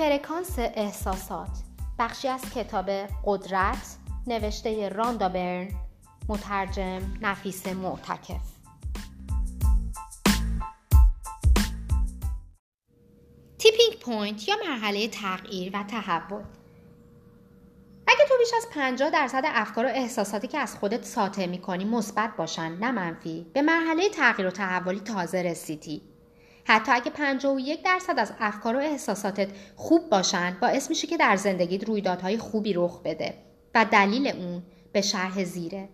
فرکانس احساسات. بخشی از کتاب قدرت نوشته راندا برن مترجم نفیس معتکف. Tipping point یا مرحله تغییر و تحول. اگه تو بیش از 50 درصد افکار و احساساتی که از خودت ساطع می‌کنی مثبت باشن نه منفی به مرحله تغییر و تحولی تازه رسیدی. حتی اگه 51 درصد از افکار و احساساتت خوب باشن باعث میشه که در زندگیت رویدادهای خوبی رخ بده و دلیل اون به شرح زیره.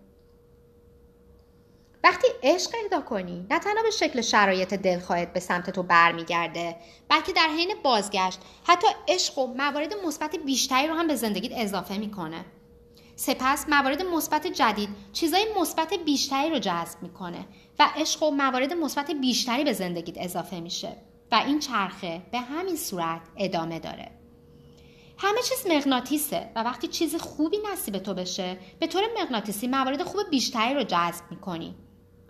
وقتی عشق ادا کنی نه تنها به شکل شرایط دلخواهت به سمت تو برمیگرده بلکه در حین بازگشت حتی عشق و موارد مثبت بیشتری رو هم به زندگیت اضافه می‌کنه. سپس موارد مثبت جدید چیزای مثبت بیشتری رو جذب می‌کنه و عشق و موارد مثبت بیشتری به زندگیت اضافه میشه و این چرخه به همین صورت ادامه داره. همه چیز مغناطیسه و وقتی چیز خوبی نصیب تو بشه به طور مغناطیسی موارد خوب بیشتری رو جذب می‌کنی.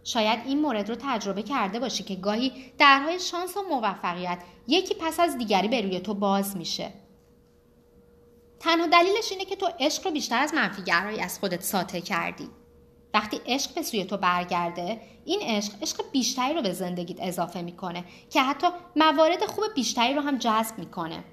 شاید این مورد رو تجربه کرده باشی که گاهی درهای شانس و موفقیت یکی پس از دیگری به روی تو باز میشه. تنها دلیلش اینه که تو عشق رو بیشتر از منفیگرایی از خودت ساطع کردی. وقتی عشق به سوی تو برگرده این عشق عشق بیشتری رو به زندگیت اضافه می‌کنه که حتی موارد خوب بیشتری رو هم جذب می‌کنه.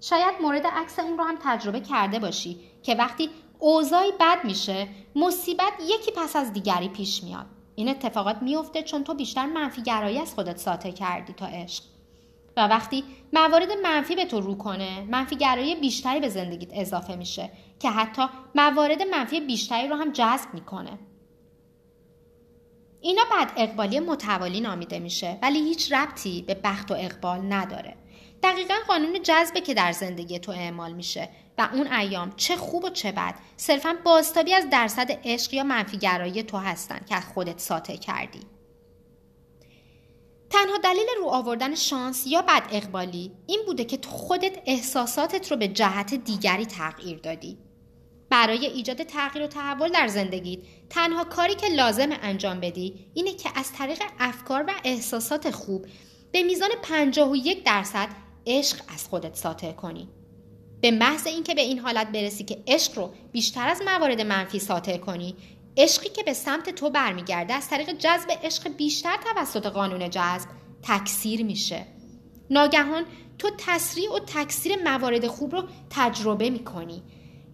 شاید مورد عکس اون رو هم تجربه کرده باشی که وقتی اوضاعی بد میشه مصیبت یکی پس از دیگری پیش میاد. این اتفاقات میفته چون تو بیشتر منفیگرایی از خودت ساطع کردی تا عشق. و وقتی موارد منفی به تو رو کنه منفیگرایی بیشتری به زندگیت اضافه میشه که حتی موارد منفی بیشتری رو هم جذب می‌کنه. اینا بعد اقبالی متوالی نامیده میشه ولی هیچ ربطی به بخت و اقبال نداره. دقیقا قانون جذبه که در زندگی تو اعمال میشه و اون ایام چه خوب و چه بد صرفا بازتابی از درصد عشق یا منفیگرایی تو هستن که خودت ساطع کردی. تنها دلیل رو آوردن شانس یا بد اقبالی این بوده که تو خودت احساساتت رو به جهت دیگری تغییر دادی. برای ایجاد تغییر و تحول در زندگیت تنها کاری که لازم انجام بدی اینه که از طریق افکار و احساسات خوب به میزان 51 درصد عشق از خودت ساطع کنی. به محض اینکه به این حالت برسی که عشق رو بیشتر از موارد منفی ساطع کنی عشقی که به سمت تو برمیگرده از طریق جذب عشق بیشتر توسط قانون جذب تکثیر میشه. ناگهان تو تسریع و تکثیر موارد خوب رو تجربه می‌کنی.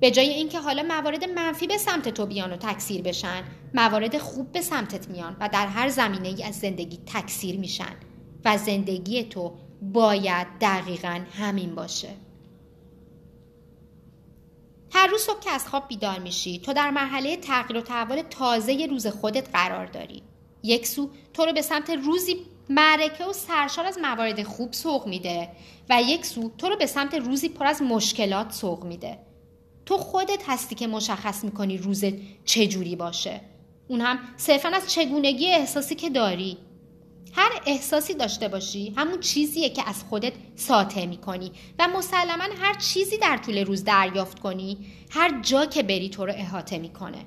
به جای اینکه حالا موارد منفی به سمت تو بیان و تکثیر بشن موارد خوب به سمتت میان و در هر زمینه ای از زندگی تکثیر میشن و زندگی تو باید دقیقا همین باشه. هر روز صبح که از خواب بیدار میشی تو در مرحله تغییر و تحول تازه روز خودت قرار داری. یک سو تو رو به سمت روزی معرکه و سرشار از موارد خوب سوق میده و یک سو تو رو به سمت روزی پر از مشکلات سوق میده. تو خودت هستی که مشخص می‌کنی روزت چجوری باشه. اون هم صرفا از چگونگی احساسی که داری. هر احساسی داشته باشی همون چیزیه که از خودت ساطع می‌کنی و مسلما هر چیزی در طول روز دریافت کنی هر جا که بری تو رو احاطه می‌کنه.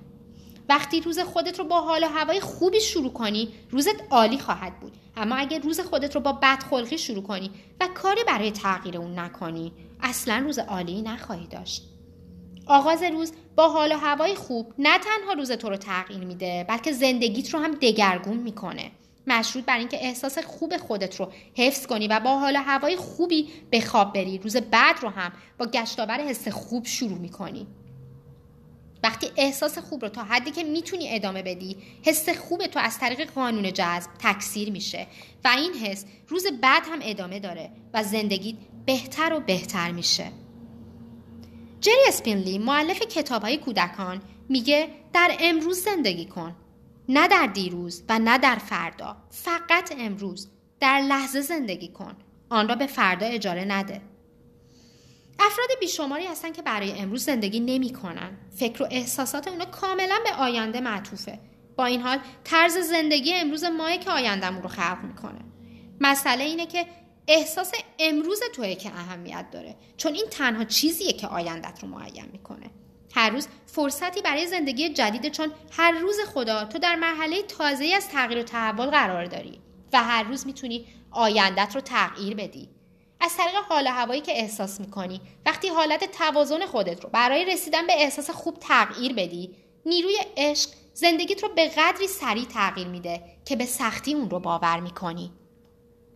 وقتی روز خودت رو با حال و هوای خوبی شروع کنی روزت عالی خواهد بود. اما اگه روز خودت رو با بدخلقی شروع کنی و کاری برای تغییر اون نکنی اصلا روز عالی نخواهی داشت. آغاز روز با حال و هوای خوب نه تنها روز تو رو تغییر میده بلکه زندگیت رو هم دگرگون می‌کنه. مشروط بر اینکه احساس خوب خودت رو حفظ کنی و با حال هوای خوبی به خواب بری. روز بعد رو هم با گشتاور حس خوب شروع می‌کنی. وقتی احساس خوب رو تا حدی که می‌تونی ادامه بدی حس خوب تو از طریق قانون جذب تکثیر میشه و این حس روز بعد هم ادامه داره و زندگیت بهتر و بهتر میشه. جری اسپینلی معلف کتاب های کودکان میگه در امروز زندگی کن. نه در دیروز و نه در فردا. فقط امروز. در لحظه زندگی کن. آن را به فردا اجاره نده. افراد بیشماری هستن که برای امروز زندگی نمی کنن. فکر و احساسات اونا کاملا به آینده معطوفه. با این حال طرز زندگی امروز ماه که آیندهمون رو خلق می‌کنه. مسئله اینه که احساس امروز توی که اهمیت داره. چون این تنها چیزیه که آیندت رو معین می‌کنه. هر روز فرصتی برای زندگی جدیده چون هر روز خدا تو در مرحله تازه از تغییر و تحول قرار داری و هر روز می‌تونی آیندت رو تغییر بدی. از طریق حال هوایی که احساس می‌کنی وقتی حالت توازن خودت رو برای رسیدن به احساس خوب تغییر بدی نیروی عشق زندگیت رو به قدری سریع تغییر میده که به سختی اون رو باور می‌کنی.